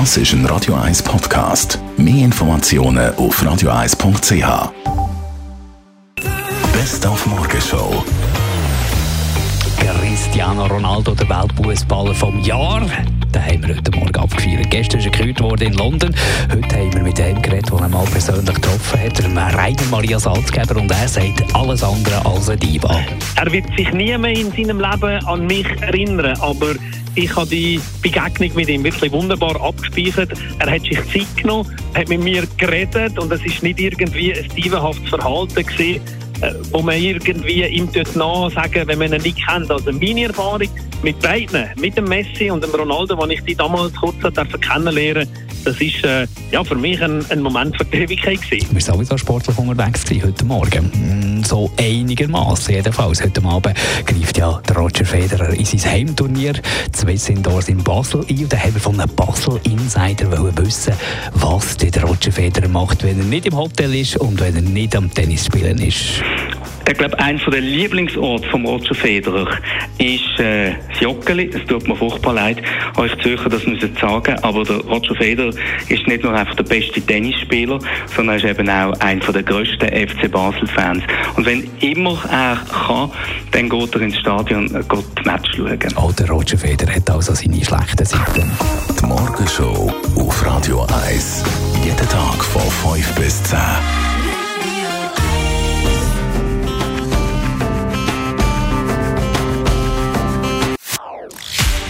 Das ist ein Radio 1 Podcast. Mehr Informationen auf radio1.ch. Best auf Morgenshow. Cristiano Ronaldo, der Weltfußballer vom Jahr. Haben wir heute Morgen abgefeiert. Gestern ist er gekürt worden in London. Heute haben wir mit dem geredet, den er mal persönlich getroffen hat, der Rainer Maria Salzgeber. Und er sagt alles andere als ein Diva. Er wird sich nie mehr in seinem Leben an mich erinnern, aber ich habe die Begegnung mit ihm wirklich wunderbar abgespeichert. Er hat sich Zeit genommen, hat mit mir geredet und es ist nicht irgendwie ein dievenhaftes Verhalten gewesen, wo man irgendwie ihm nachsagen wenn man ihn nicht kennt. Also meine Erfahrung mit beiden, mit dem Messi und dem Ronaldo, als ich die damals kurz kennenlernen das ist äh, ja, für mich ein, ein Moment für die Ewigkeit gewesen. Wir waren sowieso sportlich unterwegs gewesen, heute Morgen. Mm, so einigermaßen jedenfalls. Heute Abend greift ja der Roger Federer in sein Heimturnier Swiss Indoors in Basel ein. Und da haben wir von einem Basel-Insider wissen, was der Roger Federer macht, wenn er nicht im Hotel ist und wenn er nicht am Tennis spielen ist. Ich glaube, einer der Lieblingsorte von Roger Federer ist äh, Joggeli. Es tut mir furchtbar leid, euch Zürcher das müssen sagen, aber der Roger Federer ist nicht nur einfach der beste Tennisspieler, sondern er ist eben auch einer der grössten FC Basel-Fans. Und wenn immer er kann, dann geht er ins Stadion und geht die Match schauen. Oh, der Roger Federer hat also seine schlechten Seiten. Die Morgenshow auf Radio 1.